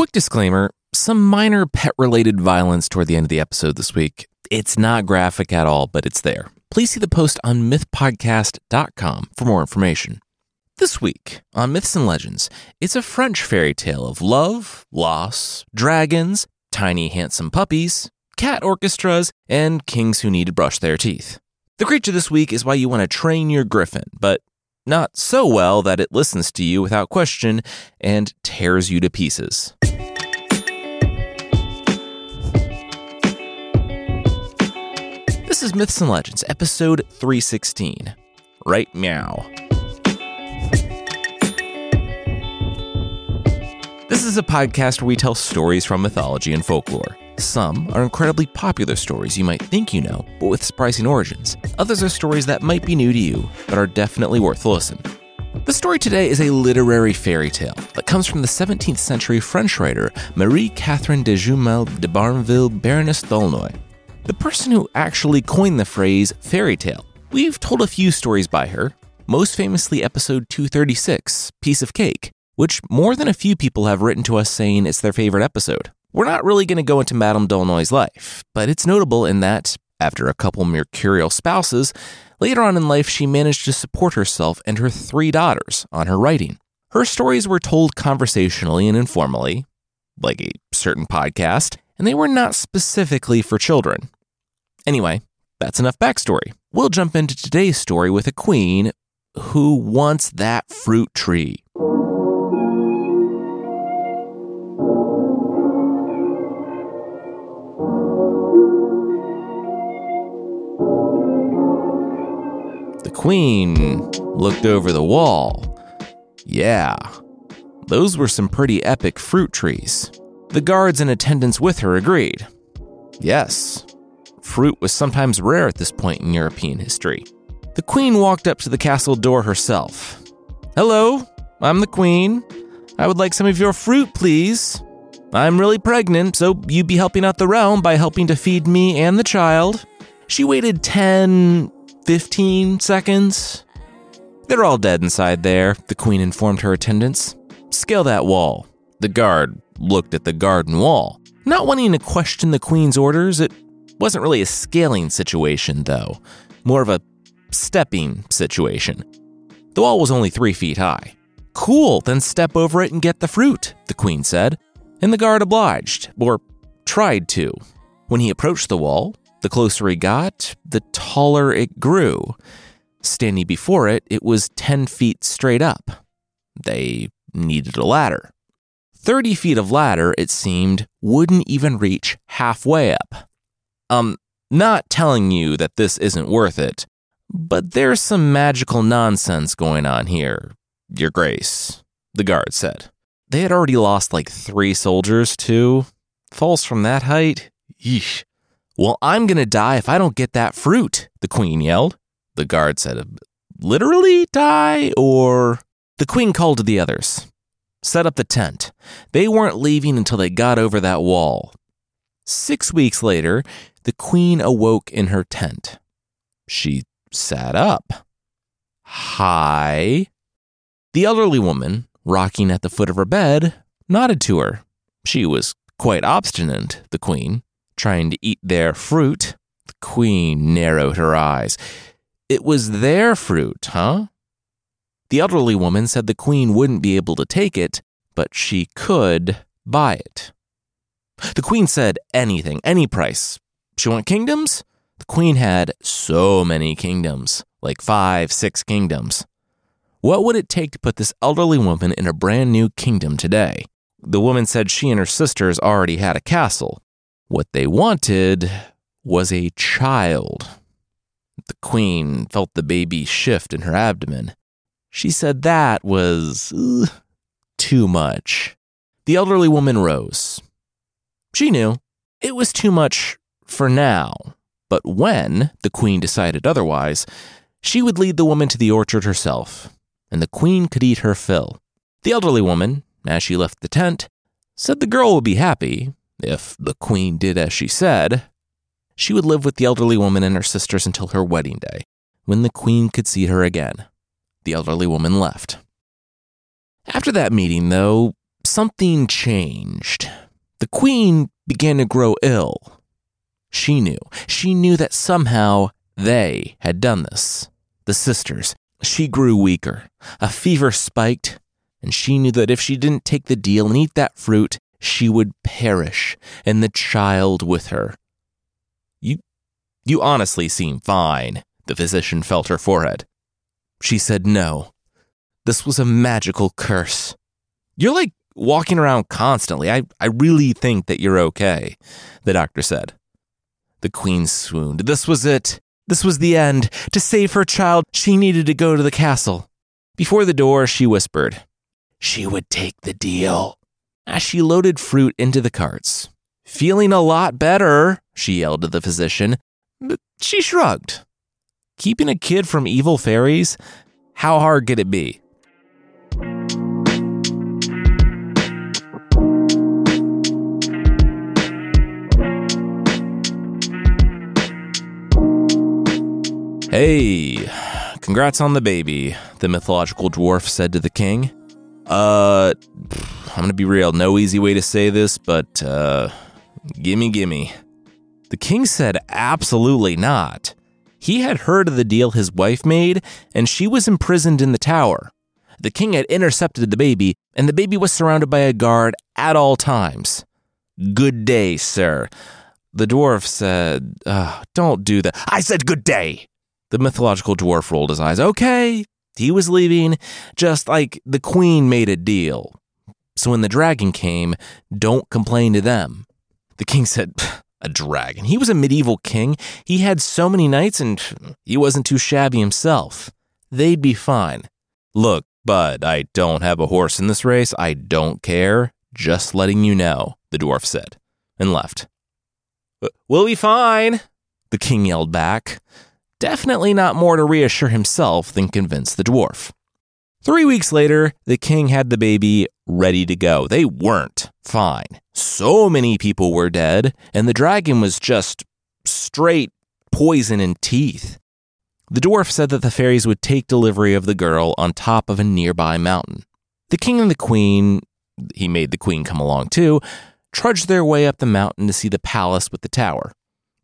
Quick disclaimer some minor pet related violence toward the end of the episode this week. It's not graphic at all, but it's there. Please see the post on mythpodcast.com for more information. This week on Myths and Legends, it's a French fairy tale of love, loss, dragons, tiny handsome puppies, cat orchestras, and kings who need to brush their teeth. The creature this week is why you want to train your griffin, but not so well that it listens to you without question and tears you to pieces. This is Myths and Legends, episode 316. Right meow. This is a podcast where we tell stories from mythology and folklore. Some are incredibly popular stories you might think you know, but with surprising origins. Others are stories that might be new to you, but are definitely worth a listen. The story today is a literary fairy tale that comes from the 17th century French writer Marie Catherine de Jumel de Barneville Baroness d'Aulnoy the person who actually coined the phrase fairy tale. We've told a few stories by her, most famously episode 236, Piece of Cake, which more than a few people have written to us saying it's their favorite episode. We're not really going to go into Madame d'Aulnoy's life, but it's notable in that, after a couple mercurial spouses, later on in life she managed to support herself and her three daughters on her writing. Her stories were told conversationally and informally, like a certain podcast, and they were not specifically for children. Anyway, that's enough backstory. We'll jump into today's story with a queen who wants that fruit tree. Queen looked over the wall. Yeah, those were some pretty epic fruit trees. The guards in attendance with her agreed. Yes, fruit was sometimes rare at this point in European history. The queen walked up to the castle door herself. Hello, I'm the queen. I would like some of your fruit, please. I'm really pregnant, so you'd be helping out the realm by helping to feed me and the child. She waited 10, 15 seconds. They're all dead inside there, the queen informed her attendants. Scale that wall. The guard looked at the garden wall. Not wanting to question the queen's orders, it wasn't really a scaling situation, though, more of a stepping situation. The wall was only three feet high. Cool, then step over it and get the fruit, the queen said, and the guard obliged, or tried to. When he approached the wall, the closer he got, the taller it grew. Standing before it, it was 10 feet straight up. They needed a ladder. 30 feet of ladder, it seemed, wouldn't even reach halfway up. Um, not telling you that this isn't worth it, but there's some magical nonsense going on here, Your Grace, the guard said. They had already lost like three soldiers, too. Falls from that height? Yeesh. Well, I'm gonna die if I don't get that fruit, the queen yelled. The guard said, uh, Literally die, or. The queen called to the others. Set up the tent. They weren't leaving until they got over that wall. Six weeks later, the queen awoke in her tent. She sat up. Hi. The elderly woman, rocking at the foot of her bed, nodded to her. She was quite obstinate, the queen, trying to eat their fruit. The queen narrowed her eyes. It was their fruit, huh? The elderly woman said the queen wouldn't be able to take it, but she could buy it. The queen said anything, any price. She want kingdoms? The queen had so many kingdoms, like five, six kingdoms. What would it take to put this elderly woman in a brand new kingdom today? The woman said she and her sisters already had a castle. What they wanted was a child. The queen felt the baby shift in her abdomen. She said that was uh, too much. The elderly woman rose. She knew it was too much for now, but when the queen decided otherwise, she would lead the woman to the orchard herself, and the queen could eat her fill. The elderly woman, as she left the tent, said the girl would be happy if the queen did as she said. She would live with the elderly woman and her sisters until her wedding day, when the queen could see her again. The elderly woman left. After that meeting, though, something changed. The queen began to grow ill. She knew. She knew that somehow they had done this. The sisters. She grew weaker. A fever spiked, and she knew that if she didn't take the deal and eat that fruit, she would perish, and the child with her. You, you honestly seem fine, the physician felt her forehead. She said no. This was a magical curse. You're like walking around constantly. I, I really think that you're okay, the doctor said. The queen swooned. This was it. This was the end. To save her child, she needed to go to the castle. Before the door, she whispered, She would take the deal. As she loaded fruit into the carts. Feeling a lot better, she yelled to the physician, but she shrugged. Keeping a kid from evil fairies? How hard could it be? Hey, congrats on the baby, the mythological dwarf said to the king. Uh, I'm gonna be real, no easy way to say this, but, uh, gimme, gimme. The king said absolutely not. He had heard of the deal his wife made, and she was imprisoned in the tower. The king had intercepted the baby, and the baby was surrounded by a guard at all times. Good day, sir. The dwarf said, Don't do that. I said good day. The mythological dwarf rolled his eyes. Okay, he was leaving, just like the queen made a deal. So when the dragon came, don't complain to them. The king said, A dragon. He was a medieval king. He had so many knights and he wasn't too shabby himself. They'd be fine. Look, bud, I don't have a horse in this race. I don't care. Just letting you know, the dwarf said, and left. We'll be fine, the king yelled back. Definitely not more to reassure himself than convince the dwarf. Three weeks later, the king had the baby ready to go. They weren't fine. So many people were dead, and the dragon was just straight poison and teeth. The dwarf said that the fairies would take delivery of the girl on top of a nearby mountain. The king and the queen, he made the queen come along too, trudged their way up the mountain to see the palace with the tower.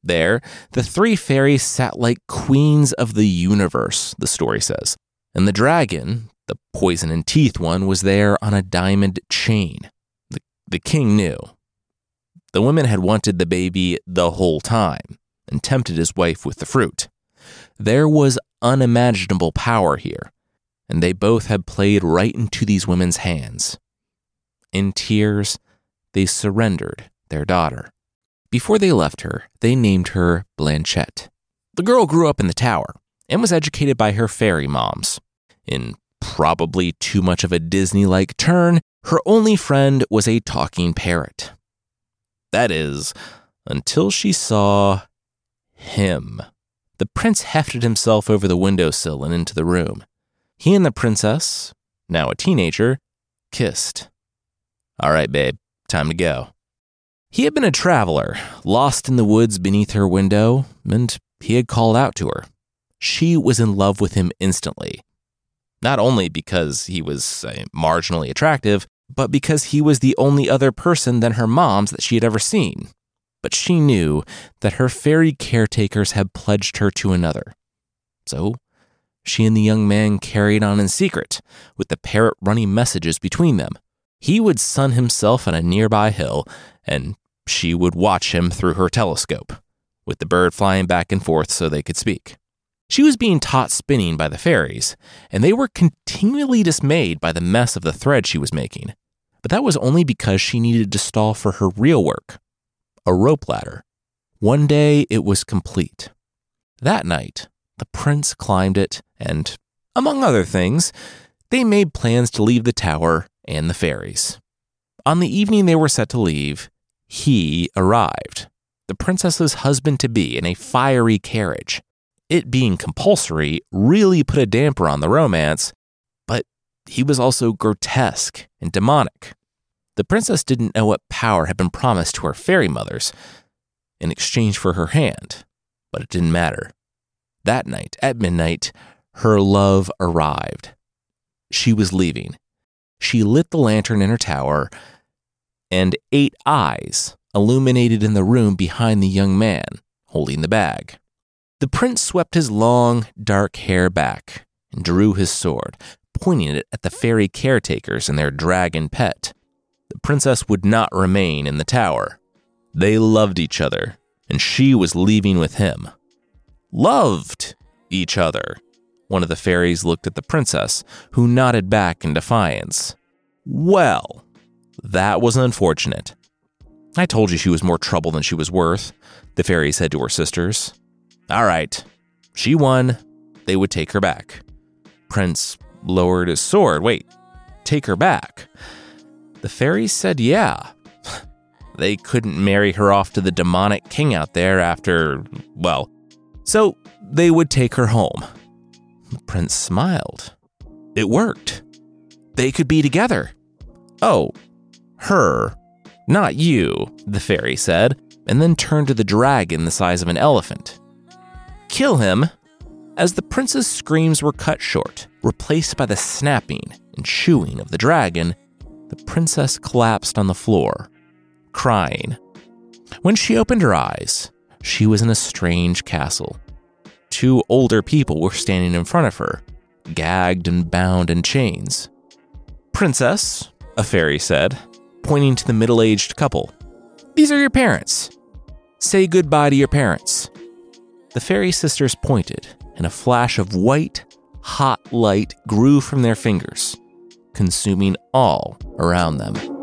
There, the three fairies sat like queens of the universe, the story says. And the dragon, the poison and teeth one, was there on a diamond chain. The, the king knew. The women had wanted the baby the whole time and tempted his wife with the fruit. There was unimaginable power here, and they both had played right into these women's hands. In tears, they surrendered their daughter. Before they left her, they named her Blanchette. The girl grew up in the tower and was educated by her fairy moms. In probably too much of a Disney like turn, her only friend was a talking parrot. That is, until she saw him. The prince hefted himself over the windowsill and into the room. He and the princess, now a teenager, kissed. All right, babe, time to go. He had been a traveler, lost in the woods beneath her window, and he had called out to her. She was in love with him instantly. Not only because he was uh, marginally attractive, but because he was the only other person than her mom's that she had ever seen. But she knew that her fairy caretakers had pledged her to another. So she and the young man carried on in secret, with the parrot running messages between them. He would sun himself on a nearby hill, and she would watch him through her telescope, with the bird flying back and forth so they could speak. She was being taught spinning by the fairies, and they were continually dismayed by the mess of the thread she was making. But that was only because she needed to stall for her real work a rope ladder. One day it was complete. That night, the prince climbed it, and, among other things, they made plans to leave the tower and the fairies. On the evening they were set to leave, he arrived, the princess's husband to be, in a fiery carriage. It being compulsory really put a damper on the romance, but he was also grotesque and demonic. The princess didn't know what power had been promised to her fairy mothers in exchange for her hand, but it didn't matter. That night, at midnight, her love arrived. She was leaving, she lit the lantern in her tower, and eight eyes illuminated in the room behind the young man holding the bag. The prince swept his long, dark hair back and drew his sword, pointing it at the fairy caretakers and their dragon pet. The princess would not remain in the tower. They loved each other, and she was leaving with him. Loved each other. One of the fairies looked at the princess, who nodded back in defiance. Well, that was unfortunate. I told you she was more trouble than she was worth, the fairy said to her sisters. All right, she won. They would take her back. Prince lowered his sword. Wait, take her back? The fairy said, yeah. they couldn't marry her off to the demonic king out there after, well, so they would take her home. The prince smiled. It worked. They could be together. Oh, her, not you, the fairy said, and then turned to the dragon the size of an elephant. Kill him. As the prince's screams were cut short, replaced by the snapping and chewing of the dragon, the princess collapsed on the floor, crying. When she opened her eyes, she was in a strange castle. Two older people were standing in front of her, gagged and bound in chains. Princess, a fairy said, pointing to the middle aged couple. These are your parents. Say goodbye to your parents. The fairy sisters pointed, and a flash of white, hot light grew from their fingers, consuming all around them.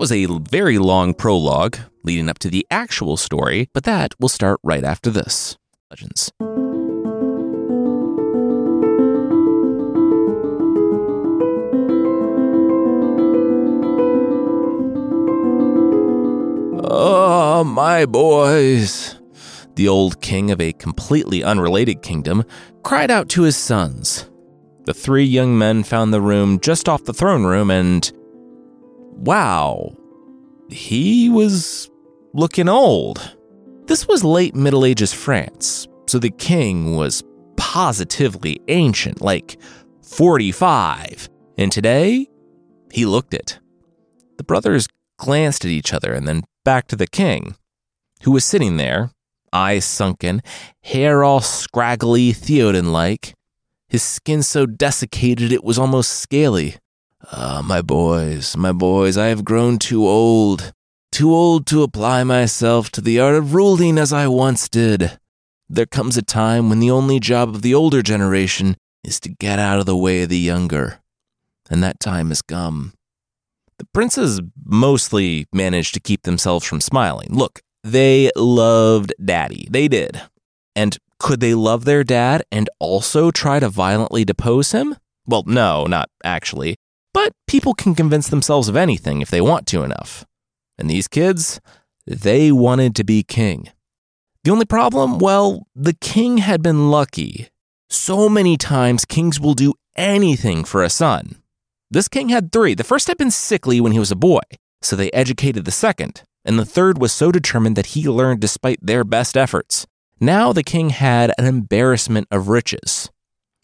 That was a very long prologue leading up to the actual story, but that will start right after this. Legends. Oh, my boys. The old king of a completely unrelated kingdom cried out to his sons. The three young men found the room just off the throne room and wow, he was looking old. This was late Middle Ages France, so the king was positively ancient, like 45. And today, he looked it. The brothers glanced at each other and then back to the king, who was sitting there, eyes sunken, hair all scraggly Theoden like, his skin so desiccated it was almost scaly. Ah, my boys, my boys, I have grown too old, too old to apply myself to the art of ruling as I once did. There comes a time when the only job of the older generation is to get out of the way of the younger. And that time has come. The princes mostly managed to keep themselves from smiling. Look, they loved daddy. They did. And could they love their dad and also try to violently depose him? Well, no, not actually. But people can convince themselves of anything if they want to enough. And these kids, they wanted to be king. The only problem, well, the king had been lucky. So many times kings will do anything for a son. This king had three. The first had been sickly when he was a boy, so they educated the second, and the third was so determined that he learned despite their best efforts. Now the king had an embarrassment of riches.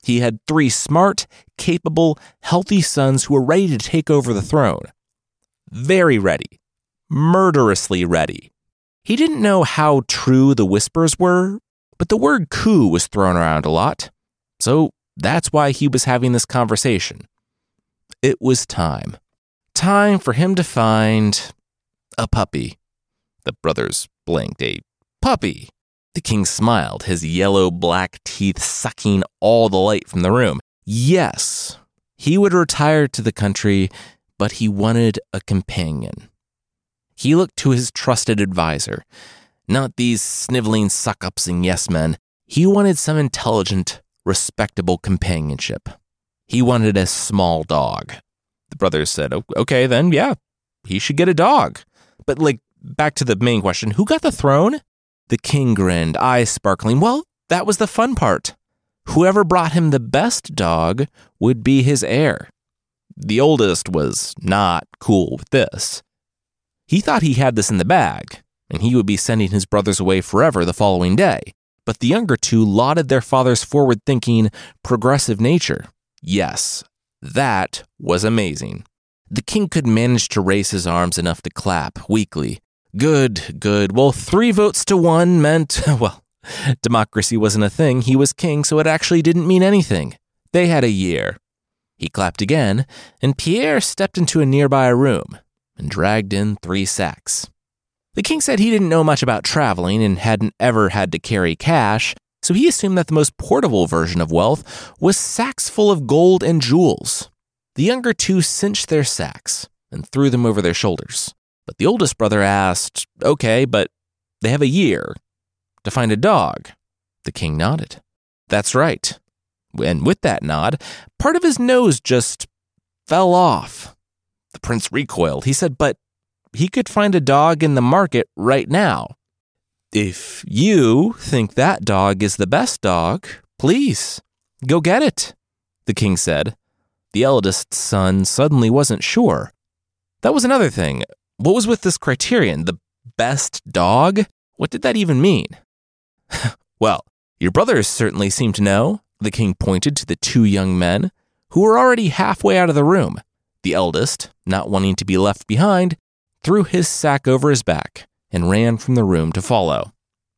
He had three smart, capable, healthy sons who were ready to take over the throne. Very ready. Murderously ready. He didn't know how true the whispers were, but the word coup was thrown around a lot. So that's why he was having this conversation. It was time. Time for him to find a puppy. The brothers blinked. A puppy. The king smiled, his yellow black teeth sucking all the light from the room. Yes, he would retire to the country, but he wanted a companion. He looked to his trusted advisor, not these sniveling suck ups and yes men. He wanted some intelligent, respectable companionship. He wanted a small dog. The brothers said, okay, then, yeah, he should get a dog. But, like, back to the main question who got the throne? The king grinned, eyes sparkling. Well, that was the fun part. Whoever brought him the best dog would be his heir. The oldest was not cool with this. He thought he had this in the bag, and he would be sending his brothers away forever the following day. But the younger two lauded their father's forward thinking, progressive nature. Yes, that was amazing. The king could manage to raise his arms enough to clap weakly. Good, good. Well, three votes to one meant, well, democracy wasn't a thing. He was king, so it actually didn't mean anything. They had a year. He clapped again, and Pierre stepped into a nearby room and dragged in three sacks. The king said he didn't know much about traveling and hadn't ever had to carry cash, so he assumed that the most portable version of wealth was sacks full of gold and jewels. The younger two cinched their sacks and threw them over their shoulders. But the oldest brother asked, Okay, but they have a year to find a dog. The king nodded. That's right. And with that nod, part of his nose just fell off. The prince recoiled. He said, But he could find a dog in the market right now. If you think that dog is the best dog, please go get it, the king said. The eldest son suddenly wasn't sure. That was another thing. What was with this criterion? The best dog? What did that even mean? well, your brothers certainly seem to know, the king pointed to the two young men, who were already halfway out of the room. The eldest, not wanting to be left behind, threw his sack over his back and ran from the room to follow.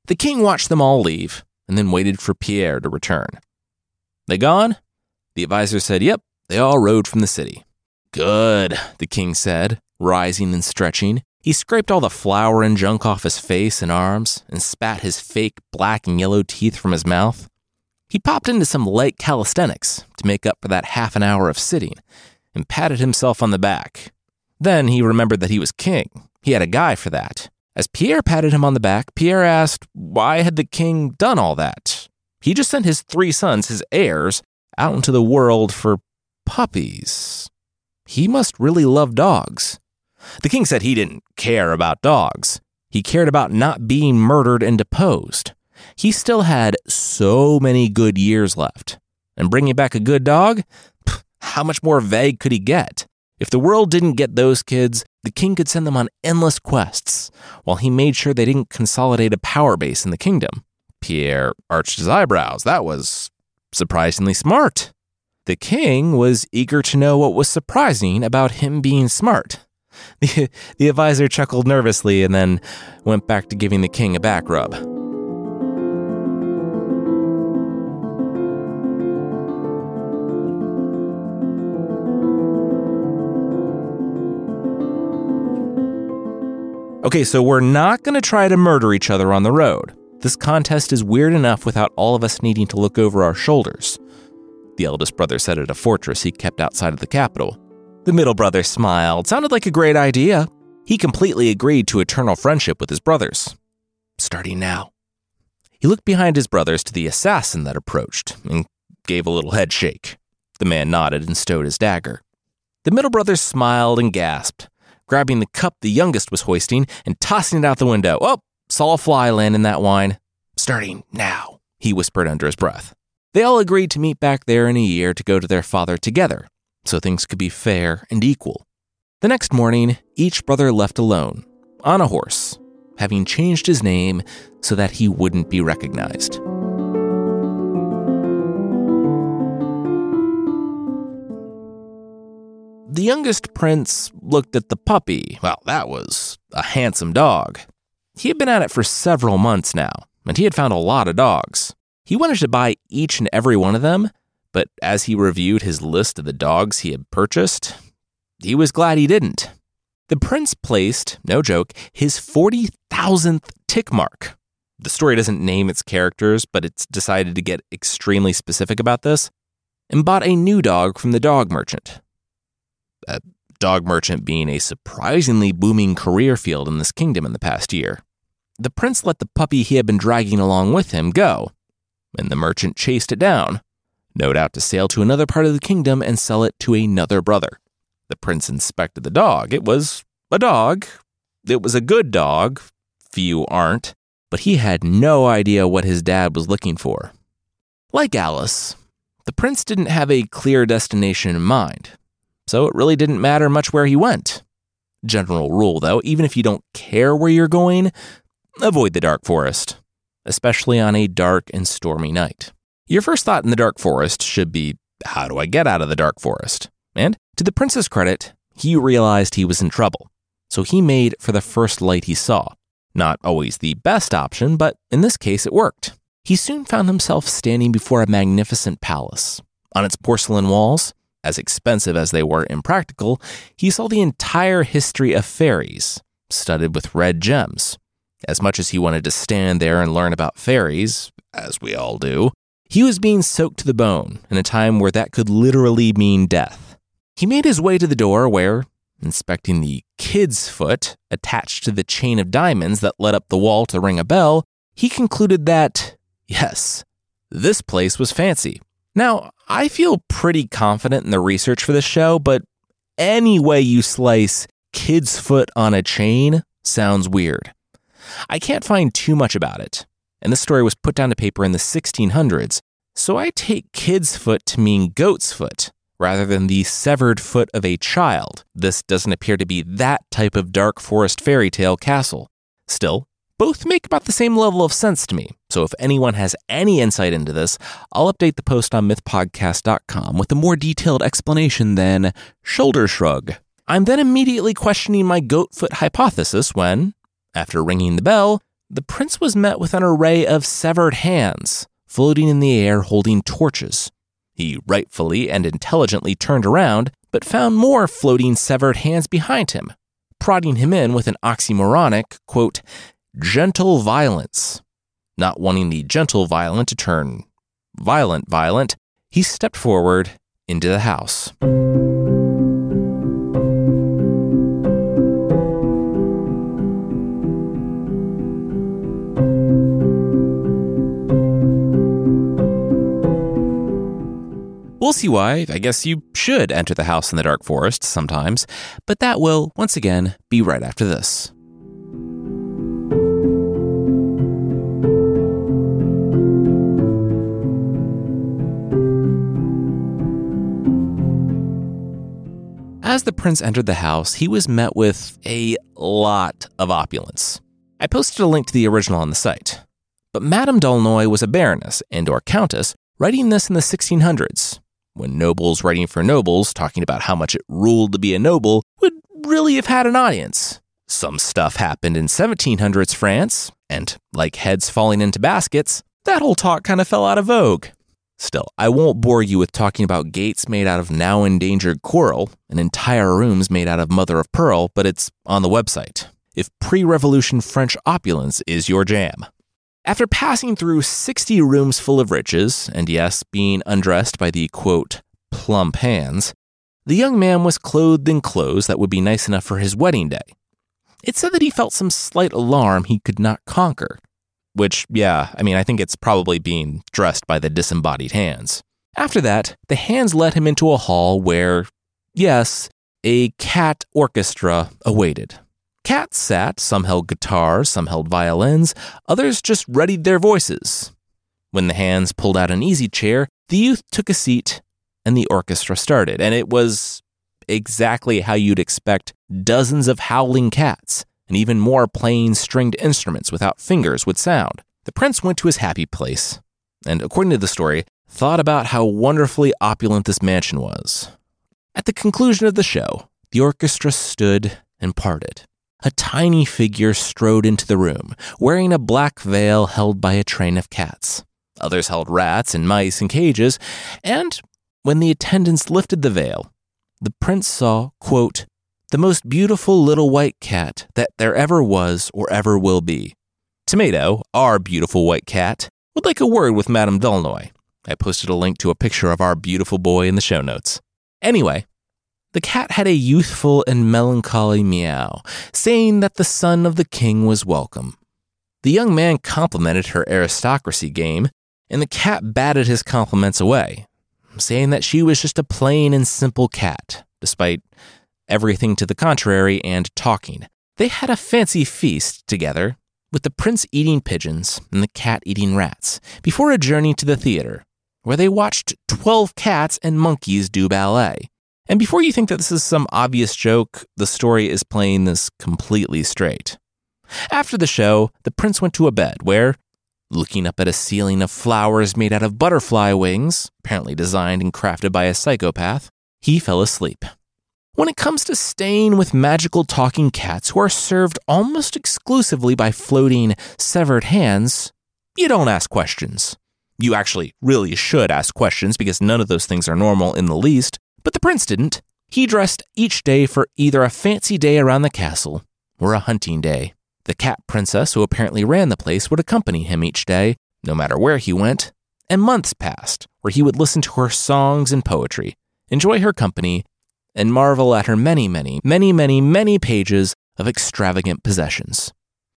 The king watched them all leave and then waited for Pierre to return. They gone? The advisor said, Yep, they all rode from the city. Good, the king said, rising and stretching. He scraped all the flour and junk off his face and arms and spat his fake black and yellow teeth from his mouth. He popped into some light calisthenics to make up for that half an hour of sitting and patted himself on the back. Then he remembered that he was king. He had a guy for that. As Pierre patted him on the back, Pierre asked why had the king done all that? He just sent his three sons, his heirs, out into the world for puppies. He must really love dogs. The king said he didn't care about dogs. He cared about not being murdered and deposed. He still had so many good years left. And bringing back a good dog? How much more vague could he get? If the world didn't get those kids, the king could send them on endless quests, while he made sure they didn't consolidate a power base in the kingdom. Pierre arched his eyebrows. That was surprisingly smart. The king was eager to know what was surprising about him being smart. The, the advisor chuckled nervously and then went back to giving the king a back rub. Okay, so we're not going to try to murder each other on the road. This contest is weird enough without all of us needing to look over our shoulders. The eldest brother said at a fortress he kept outside of the capital. The middle brother smiled. Sounded like a great idea. He completely agreed to eternal friendship with his brothers. Starting now. He looked behind his brothers to the assassin that approached and gave a little head shake. The man nodded and stowed his dagger. The middle brother smiled and gasped grabbing the cup the youngest was hoisting and tossing it out the window. Oh, saw a fly land in that wine. Starting now, he whispered under his breath. They all agreed to meet back there in a year to go to their father together, so things could be fair and equal. The next morning, each brother left alone, on a horse, having changed his name so that he wouldn't be recognized. The youngest prince looked at the puppy. Well, that was a handsome dog. He had been at it for several months now, and he had found a lot of dogs. He wanted to buy each and every one of them, but as he reviewed his list of the dogs he had purchased, he was glad he didn't. The prince placed, no joke, his 40,000th tick mark. The story doesn't name its characters, but it's decided to get extremely specific about this, and bought a new dog from the dog merchant a dog merchant being a surprisingly booming career field in this kingdom in the past year. The prince let the puppy he had been dragging along with him go, and the merchant chased it down, no doubt to sail to another part of the kingdom and sell it to another brother. The prince inspected the dog. It was a dog. It was a good dog. Few aren't. But he had no idea what his dad was looking for. Like Alice, the prince didn't have a clear destination in mind so it really didn't matter much where he went. General rule, though, even if you don't care where you're going, avoid the dark forest, especially on a dark and stormy night. Your first thought in the dark forest should be how do I get out of the dark forest? And to the prince's credit, he realized he was in trouble. So he made for the first light he saw. Not always the best option, but in this case it worked. He soon found himself standing before a magnificent palace. On its porcelain walls, as expensive as they were impractical, he saw the entire history of fairies, studded with red gems. As much as he wanted to stand there and learn about fairies, as we all do, he was being soaked to the bone in a time where that could literally mean death. He made his way to the door where, inspecting the kid's foot attached to the chain of diamonds that led up the wall to ring a bell, he concluded that, yes, this place was fancy. Now, I feel pretty confident in the research for this show, but any way you slice kid's foot on a chain sounds weird. I can't find too much about it, and this story was put down to paper in the 1600s, so I take kid's foot to mean goat's foot rather than the severed foot of a child. This doesn't appear to be that type of dark forest fairy tale castle. Still, both make about the same level of sense to me. So if anyone has any insight into this, I'll update the post on mythpodcast.com with a more detailed explanation than shoulder shrug. I'm then immediately questioning my goat foot hypothesis when, after ringing the bell, the prince was met with an array of severed hands floating in the air holding torches. He rightfully and intelligently turned around, but found more floating severed hands behind him, prodding him in with an oxymoronic, quote, gentle violence. Not wanting the gentle violent to turn violent violent, he stepped forward into the house. We'll see why. I guess you should enter the house in the dark forest sometimes, but that will, once again, be right after this. As the prince entered the house, he was met with a lot of opulence. I posted a link to the original on the site. But Madame d'Aulnoy was a baroness and or countess writing this in the 1600s, when nobles writing for nobles, talking about how much it ruled to be a noble, would really have had an audience. Some stuff happened in 1700s France, and like heads falling into baskets, that whole talk kind of fell out of vogue. Still, I won't bore you with talking about gates made out of now endangered coral and entire rooms made out of mother of pearl, but it's on the website. If pre revolution French opulence is your jam. After passing through 60 rooms full of riches, and yes, being undressed by the quote, plump hands, the young man was clothed in clothes that would be nice enough for his wedding day. It said that he felt some slight alarm he could not conquer. Which, yeah, I mean, I think it's probably being dressed by the disembodied hands. After that, the hands led him into a hall where, yes, a cat orchestra awaited. Cats sat, some held guitars, some held violins, others just readied their voices. When the hands pulled out an easy chair, the youth took a seat and the orchestra started. And it was exactly how you'd expect dozens of howling cats and even more playing stringed instruments without fingers would sound. The prince went to his happy place, and according to the story, thought about how wonderfully opulent this mansion was. At the conclusion of the show, the orchestra stood and parted a tiny figure strode into the room, wearing a black veil held by a train of cats. Others held rats and mice in cages, and when the attendants lifted the veil, the prince saw, quote, the most beautiful little white cat that there ever was or ever will be. Tomato, our beautiful white cat, would like a word with Madame d'Aulnoy. I posted a link to a picture of our beautiful boy in the show notes. Anyway, the cat had a youthful and melancholy meow, saying that the son of the king was welcome. The young man complimented her aristocracy game, and the cat batted his compliments away, saying that she was just a plain and simple cat, despite everything to the contrary and talking. They had a fancy feast together, with the prince eating pigeons and the cat eating rats, before a journey to the theater, where they watched 12 cats and monkeys do ballet And before you think that this is some obvious joke, the story is playing this completely straight. After the show, the prince went to a bed where, looking up at a ceiling of flowers made out of butterfly wings, apparently designed and crafted by a psychopath, he fell asleep. When it comes to staying with magical talking cats who are served almost exclusively by floating, severed hands, you don't ask questions. You actually really should ask questions because none of those things are normal in the least, but the prince didn't. He dressed each day for either a fancy day around the castle or a hunting day. The cat princess, who apparently ran the place, would accompany him each day, no matter where he went, and months passed where he would listen to her songs and poetry, enjoy her company, and marvel at her many, many, many, many, many pages of extravagant possessions.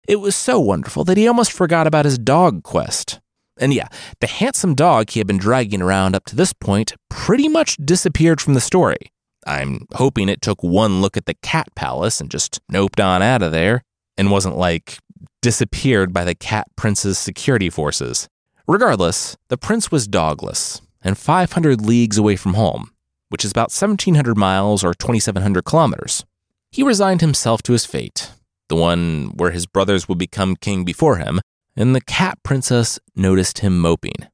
It was so wonderful that he almost forgot about his dog quest. And yeah, the handsome dog he had been dragging around up to this point pretty much disappeared from the story. I'm hoping it took one look at the cat palace and just noped on out of there and wasn't like disappeared by the cat prince's security forces. Regardless, the prince was dogless and 500 leagues away from home, which is about 1,700 miles or 2,700 kilometers. He resigned himself to his fate, the one where his brothers would become king before him, and the cat princess noticed him moping.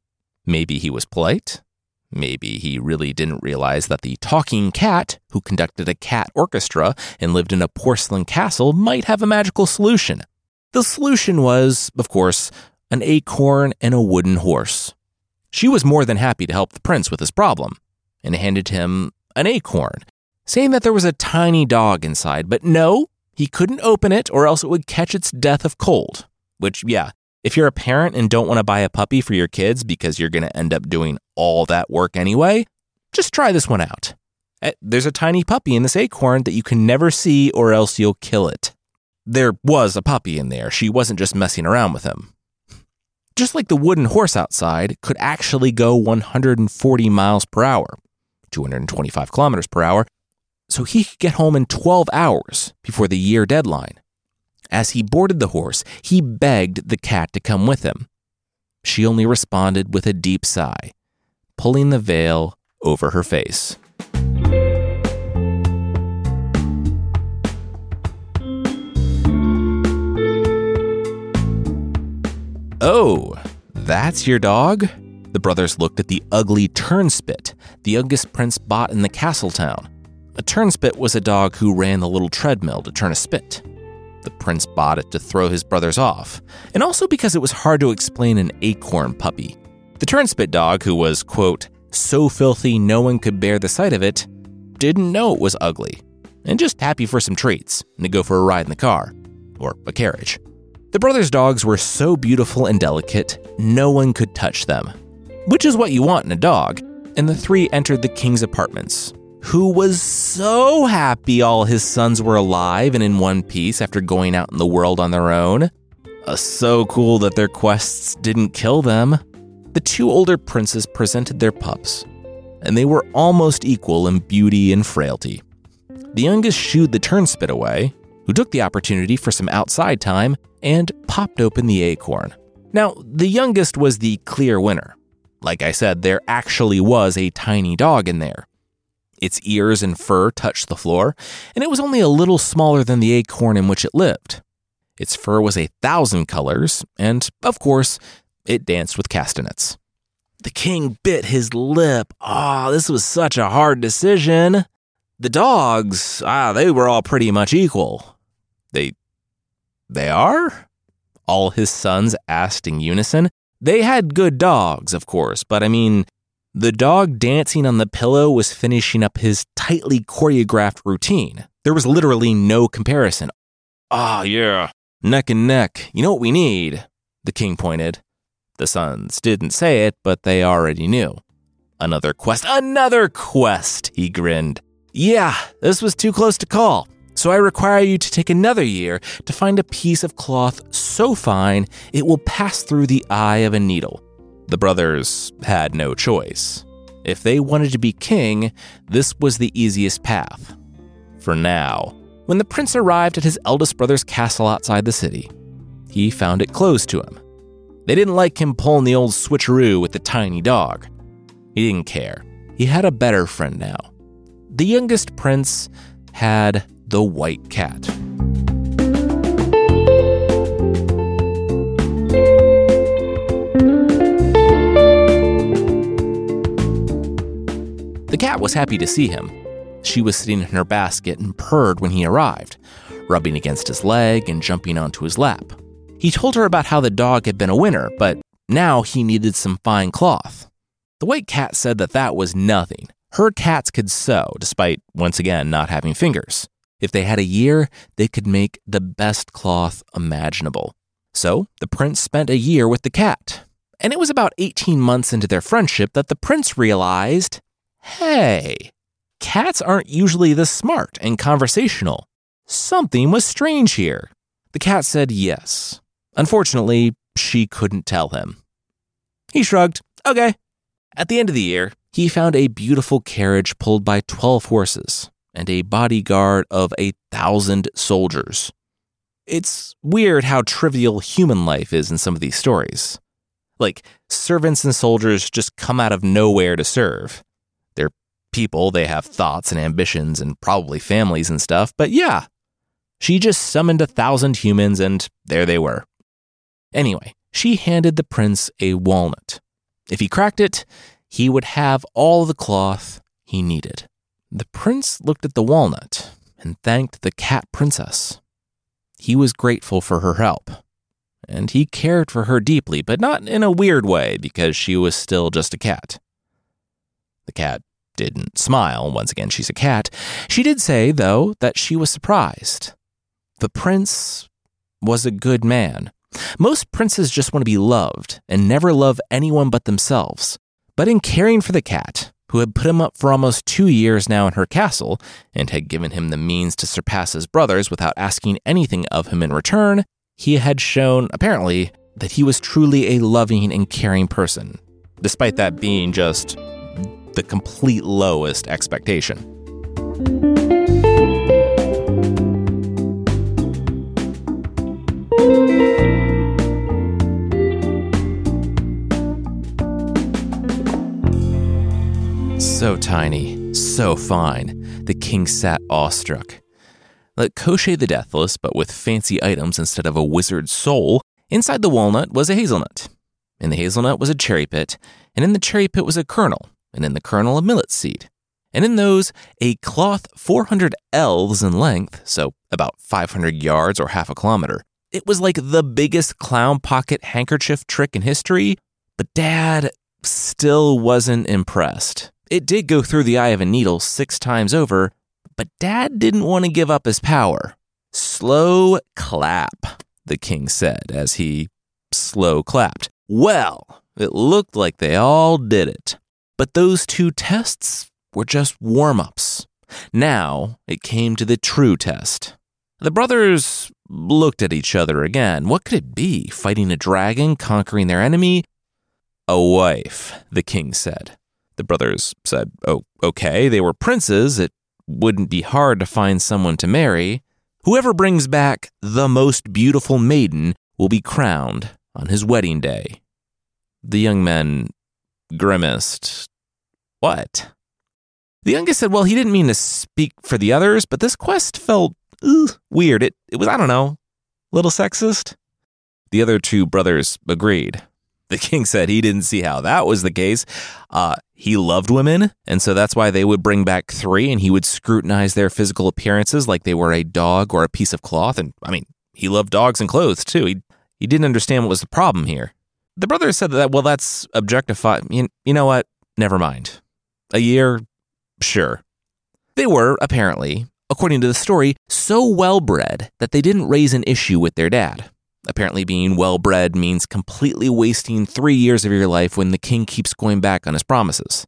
Maybe he was polite. Maybe he really didn't realize that the talking cat, who conducted a cat orchestra and lived in a porcelain castle, might have a magical solution. The solution was, of course, an acorn and a wooden horse. She was more than happy to help the prince with his problem and handed him an acorn, saying that there was a tiny dog inside, but no, he couldn't open it or else it would catch its death of cold. Which, yeah, if you're a parent and don't want to buy a puppy for your kids because you're going to end up doing all that work anyway, just try this one out. Eh, there's a tiny puppy in this acorn that you can never see or else you'll kill it. There was a puppy in there. She wasn't just messing around with him. Just like the wooden horse outside could actually go 140 miles per hour, 225 kilometers per hour, so he could get home in 12 hours before the year deadline. As he boarded the horse, he begged the cat to come with him. She only responded with a deep sigh, pulling the veil over her face. Oh, that's your dog? The brothers looked at the ugly turnspit the youngest prince bought in the castle town. A turnspit was a dog who ran the little treadmill to turn a spit. The prince bought it to throw his brothers off, and also because it was hard to explain an acorn puppy. The turnspit dog, who was, quote, so filthy no one could bear the sight of it, didn't know it was ugly, and just happy for some treats and to go for a ride in the car, or a carriage. The brothers' dogs were so beautiful and delicate, no one could touch them, which is what you want in a dog, and the three entered the king's apartments, who was so happy all his sons were alive and in one piece after going out in the world on their own. Uh, so cool that their quests didn't kill them. The two older princes presented their pups, and they were almost equal in beauty and frailty. The youngest shooed the turnspit away, who took the opportunity for some outside time and popped open the acorn. Now, the youngest was the clear winner. Like I said, there actually was a tiny dog in there. Its ears and fur touched the floor, and it was only a little smaller than the acorn in which it lived. Its fur was a thousand colors, and, of course, it danced with castanets. The king bit his lip. Ah, oh, this was such a hard decision. The dogs, ah, they were all pretty much equal. They. they are? All his sons asked in unison. They had good dogs, of course, but I mean, the dog dancing on the pillow was finishing up his tightly choreographed routine. There was literally no comparison. Ah, oh, yeah, neck and neck. You know what we need? The king pointed. The sons didn't say it, but they already knew. Another quest, another quest, he grinned. Yeah, this was too close to call. So I require you to take another year to find a piece of cloth so fine it will pass through the eye of a needle. The brothers had no choice. If they wanted to be king, this was the easiest path. For now. When the prince arrived at his eldest brother's castle outside the city, he found it closed to him. They didn't like him pulling the old switcheroo with the tiny dog. He didn't care. He had a better friend now the youngest prince had the white cat. The cat was happy to see him. She was sitting in her basket and purred when he arrived, rubbing against his leg and jumping onto his lap. He told her about how the dog had been a winner, but now he needed some fine cloth. The white cat said that that was nothing. Her cats could sew, despite, once again, not having fingers. If they had a year, they could make the best cloth imaginable. So the prince spent a year with the cat. And it was about 18 months into their friendship that the prince realized hey, cats aren't usually this smart and conversational. Something was strange here. The cat said yes. Unfortunately, she couldn't tell him. He shrugged, okay. At the end of the year, he found a beautiful carriage pulled by 12 horses and a bodyguard of a thousand soldiers. It's weird how trivial human life is in some of these stories. Like, servants and soldiers just come out of nowhere to serve. People, they have thoughts and ambitions and probably families and stuff, but yeah, she just summoned a thousand humans and there they were. Anyway, she handed the prince a walnut. If he cracked it, he would have all the cloth he needed. The prince looked at the walnut and thanked the cat princess. He was grateful for her help, and he cared for her deeply, but not in a weird way because she was still just a cat. The cat didn't smile. Once again, she's a cat. She did say, though, that she was surprised. The prince was a good man. Most princes just want to be loved and never love anyone but themselves. But in caring for the cat, who had put him up for almost two years now in her castle and had given him the means to surpass his brothers without asking anything of him in return, he had shown, apparently, that he was truly a loving and caring person, despite that being just the complete lowest expectation. So tiny, so fine, the king sat awestruck. Like Koschei the Deathless, but with fancy items instead of a wizard's soul, inside the walnut was a hazelnut. In the hazelnut was a cherry pit, and in the cherry pit was a kernel, and in the kernel a millet seed. And in those, a cloth 400 ells in length, so about 500 yards or half a kilometer. It was like the biggest clown pocket handkerchief trick in history, but Dad still wasn't impressed. It did go through the eye of a needle six times over, but Dad didn't want to give up his power. Slow clap, the king said as he slow clapped. Well, it looked like they all did it. But those two tests were just warm ups. Now it came to the true test. The brothers looked at each other again. What could it be? Fighting a dragon, conquering their enemy? A wife, the king said. The brothers said, Oh, okay, they were princes. It wouldn't be hard to find someone to marry. Whoever brings back the most beautiful maiden will be crowned on his wedding day. The young men grimaced. What? The youngest said, Well, he didn't mean to speak for the others, but this quest felt weird. It, it was, I don't know, a little sexist. The other two brothers agreed. The king said he didn't see how that was the case. Uh, he loved women, and so that's why they would bring back three, and he would scrutinize their physical appearances like they were a dog or a piece of cloth. And I mean, he loved dogs and clothes too. He he didn't understand what was the problem here. The brother said that well, that's objectified. You, you know what? Never mind. A year, sure. They were apparently, according to the story, so well bred that they didn't raise an issue with their dad. Apparently, being well bred means completely wasting three years of your life when the king keeps going back on his promises.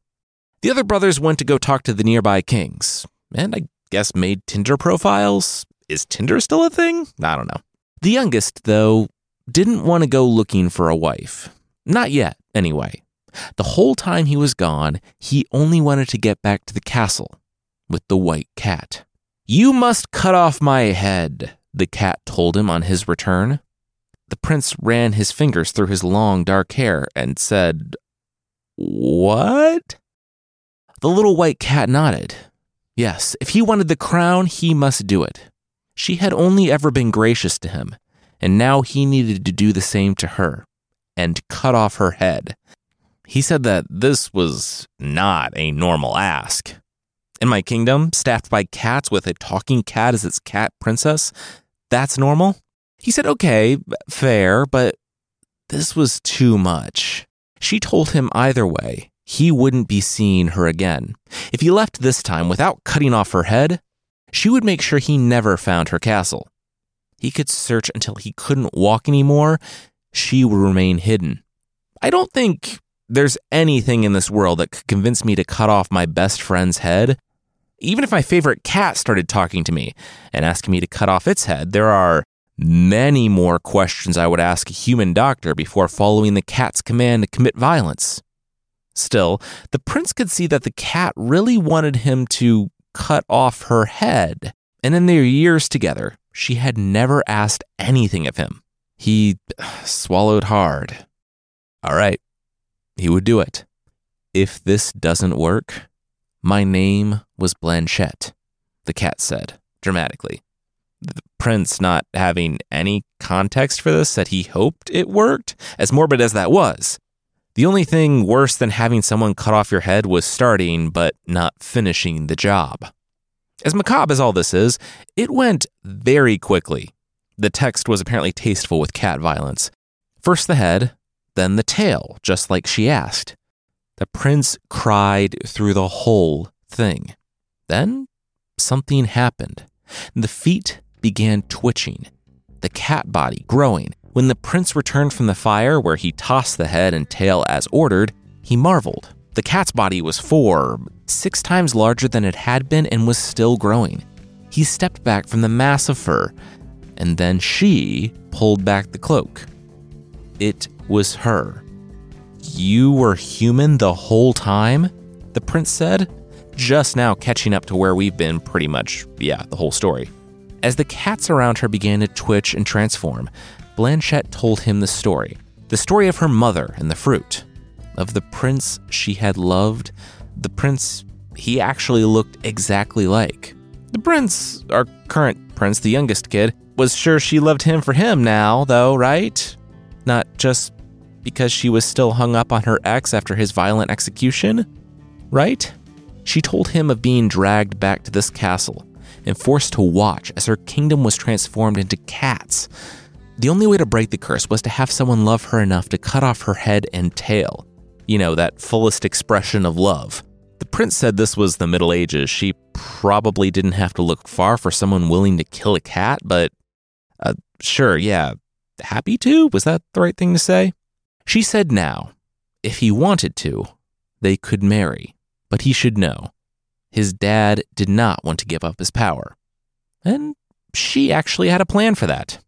The other brothers went to go talk to the nearby kings, and I guess made Tinder profiles. Is Tinder still a thing? I don't know. The youngest, though, didn't want to go looking for a wife. Not yet, anyway. The whole time he was gone, he only wanted to get back to the castle with the white cat. You must cut off my head, the cat told him on his return. The prince ran his fingers through his long dark hair and said, What? The little white cat nodded. Yes, if he wanted the crown, he must do it. She had only ever been gracious to him, and now he needed to do the same to her and cut off her head. He said that this was not a normal ask. In my kingdom, staffed by cats with a talking cat as its cat princess, that's normal? He said, okay, fair, but this was too much. She told him either way, he wouldn't be seeing her again. If he left this time without cutting off her head, she would make sure he never found her castle. He could search until he couldn't walk anymore. She would remain hidden. I don't think there's anything in this world that could convince me to cut off my best friend's head. Even if my favorite cat started talking to me and asking me to cut off its head, there are many more questions I would ask a human doctor before following the cat's command to commit violence. Still, the prince could see that the cat really wanted him to cut off her head. And in their years together, she had never asked anything of him. He swallowed hard. All right, he would do it. If this doesn't work, my name was Blanchette, the cat said, dramatically. The prince, not having any context for this, said he hoped it worked, as morbid as that was. The only thing worse than having someone cut off your head was starting but not finishing the job. As macabre as all this is, it went very quickly. The text was apparently tasteful with cat violence. First the head, then the tail, just like she asked. The prince cried through the whole thing. Then something happened. The feet began twitching, the cat body growing. When the prince returned from the fire, where he tossed the head and tail as ordered, he marveled. The cat's body was four, six times larger than it had been and was still growing. He stepped back from the mass of fur, and then she pulled back the cloak. It was her. You were human the whole time? The prince said, just now catching up to where we've been pretty much, yeah, the whole story. As the cats around her began to twitch and transform, Blanchette told him the story the story of her mother and the fruit of the prince she had loved, the prince he actually looked exactly like. The prince, our current prince, the youngest kid, was sure she loved him for him now, though, right? Not just because she was still hung up on her ex after his violent execution, right? She told him of being dragged back to this castle and forced to watch as her kingdom was transformed into cats. The only way to break the curse was to have someone love her enough to cut off her head and tail you know, that fullest expression of love. The prince said this was the Middle Ages. She probably didn't have to look far for someone willing to kill a cat, but uh, sure, yeah. Happy to? Was that the right thing to say? She said now, if he wanted to, they could marry, but he should know. His dad did not want to give up his power. And she actually had a plan for that.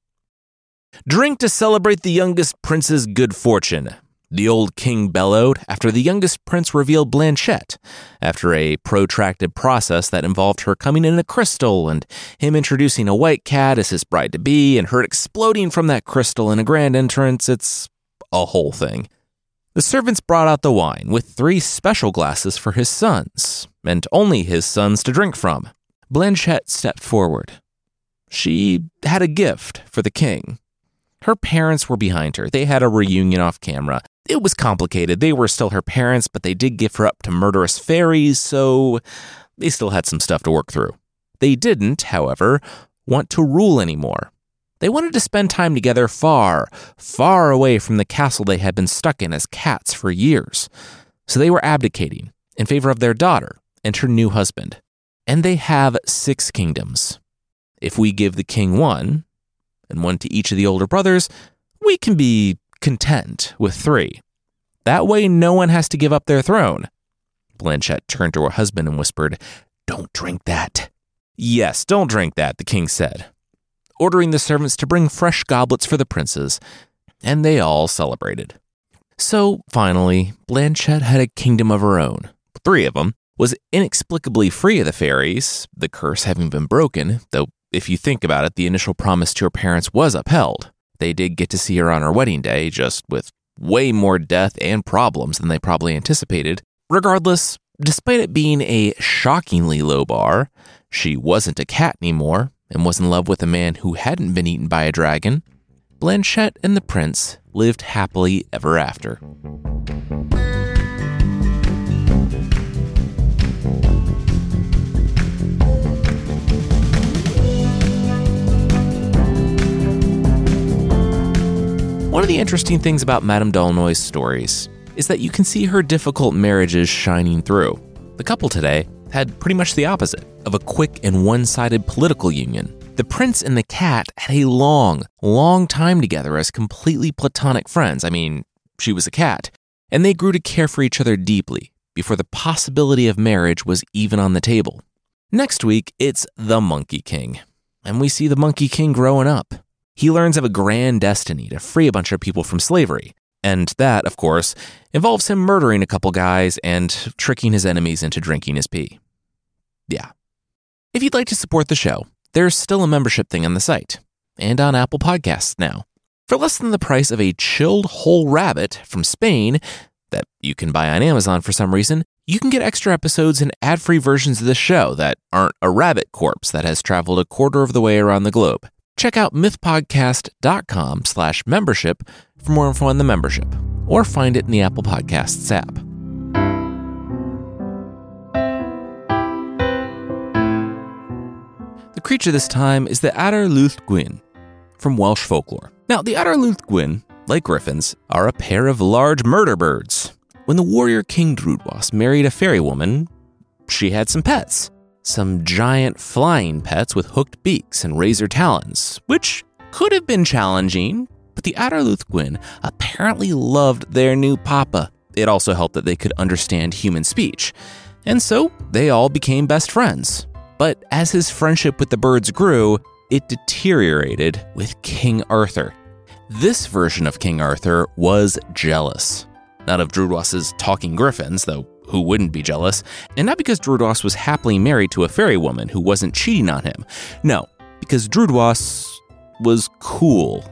Drink to celebrate the youngest prince's good fortune, the old king bellowed after the youngest prince revealed Blanchette, after a protracted process that involved her coming in a crystal and him introducing a white cat as his bride to be and her exploding from that crystal in a grand entrance. It's a whole thing. The servants brought out the wine with three special glasses for his sons, and only his sons to drink from. Blanchette stepped forward. She had a gift for the king. Her parents were behind her. They had a reunion off camera. It was complicated. They were still her parents, but they did give her up to murderous fairies, so they still had some stuff to work through. They didn't, however, want to rule anymore. They wanted to spend time together far, far away from the castle they had been stuck in as cats for years. So they were abdicating in favor of their daughter and her new husband. And they have six kingdoms. If we give the king one, and one to each of the older brothers, we can be content with three. That way, no one has to give up their throne. Blanchette turned to her husband and whispered, Don't drink that. Yes, don't drink that, the king said, ordering the servants to bring fresh goblets for the princes, and they all celebrated. So, finally, Blanchette had a kingdom of her own, three of them, was inexplicably free of the fairies, the curse having been broken, though if you think about it, the initial promise to her parents was upheld. They did get to see her on her wedding day, just with way more death and problems than they probably anticipated. Regardless, despite it being a shockingly low bar, she wasn't a cat anymore and was in love with a man who hadn't been eaten by a dragon. Blanchette and the prince lived happily ever after. One of the interesting things about Madame d'Aulnoy's stories is that you can see her difficult marriages shining through. The couple today had pretty much the opposite of a quick and one sided political union. The prince and the cat had a long, long time together as completely platonic friends. I mean, she was a cat. And they grew to care for each other deeply before the possibility of marriage was even on the table. Next week, it's the Monkey King. And we see the Monkey King growing up. He learns of a grand destiny to free a bunch of people from slavery. And that, of course, involves him murdering a couple guys and tricking his enemies into drinking his pee. Yeah. If you'd like to support the show, there's still a membership thing on the site and on Apple Podcasts now. For less than the price of a chilled whole rabbit from Spain that you can buy on Amazon for some reason, you can get extra episodes and ad free versions of the show that aren't a rabbit corpse that has traveled a quarter of the way around the globe. Check out mythpodcast.com slash membership for more info on the membership, or find it in the Apple Podcasts app. The creature this time is the Adar Llwch Gwin from Welsh folklore. Now, the Adar Llwch Gwin, like griffins, are a pair of large murder birds. When the warrior King Drudwas married a fairy woman, she had some pets. Some giant flying pets with hooked beaks and razor talons, which could have been challenging, but the Adar apparently loved their new papa. It also helped that they could understand human speech. And so they all became best friends. But as his friendship with the birds grew, it deteriorated with King Arthur. This version of King Arthur was jealous. Not of Drudwas's talking griffins, though who wouldn't be jealous, and not because Drudwas was happily married to a fairy woman who wasn't cheating on him. No, because Drudwas was cool.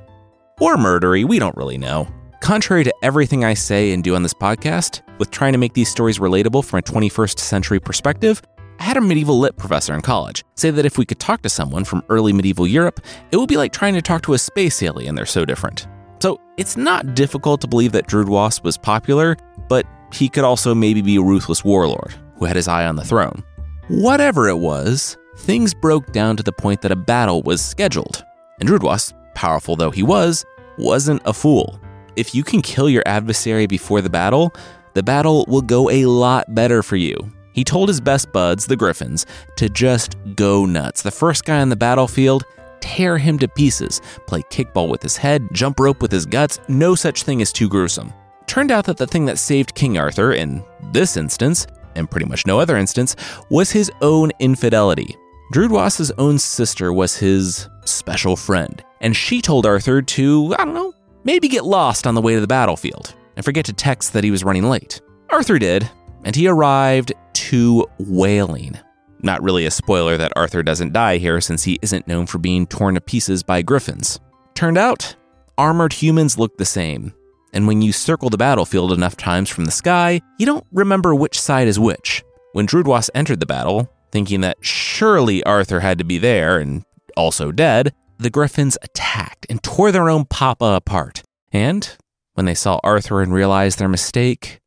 Or murdery, we don't really know. Contrary to everything I say and do on this podcast, with trying to make these stories relatable from a 21st century perspective, I had a medieval lit professor in college say that if we could talk to someone from early medieval Europe, it would be like trying to talk to a space alien, they're so different. So it's not difficult to believe that Drudwas was popular, but he could also maybe be a ruthless warlord who had his eye on the throne. Whatever it was, things broke down to the point that a battle was scheduled. And Drudwas, powerful though he was, wasn't a fool. If you can kill your adversary before the battle, the battle will go a lot better for you. He told his best buds, the Griffins, to just go nuts. The first guy on the battlefield, tear him to pieces, play kickball with his head, jump rope with his guts, no such thing is too gruesome. Turned out that the thing that saved King Arthur, in this instance, and pretty much no other instance, was his own infidelity. Drudwas's own sister was his special friend, and she told Arthur to, I don't know, maybe get lost on the way to the battlefield and forget to text that he was running late. Arthur did, and he arrived to wailing. Not really a spoiler that Arthur doesn't die here since he isn't known for being torn to pieces by griffins. Turned out, armored humans look the same, and when you circle the battlefield enough times from the sky, you don't remember which side is which. When Drudwas entered the battle, thinking that surely Arthur had to be there and also dead, the Griffins attacked and tore their own papa apart. And when they saw Arthur and realized their mistake,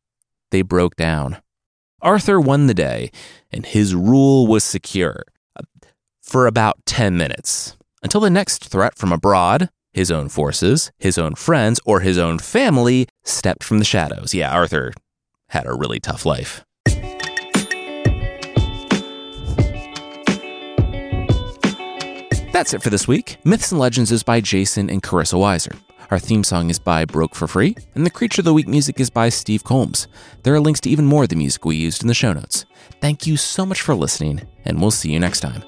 they broke down. Arthur won the day, and his rule was secure uh, for about 10 minutes until the next threat from abroad his own forces, his own friends, or his own family stepped from the shadows. Yeah, Arthur had a really tough life. That's it for this week. Myths and Legends is by Jason and Carissa Weiser. Our theme song is by Broke for Free, and the Creature of the Week music is by Steve Combs. There are links to even more of the music we used in the show notes. Thank you so much for listening, and we'll see you next time.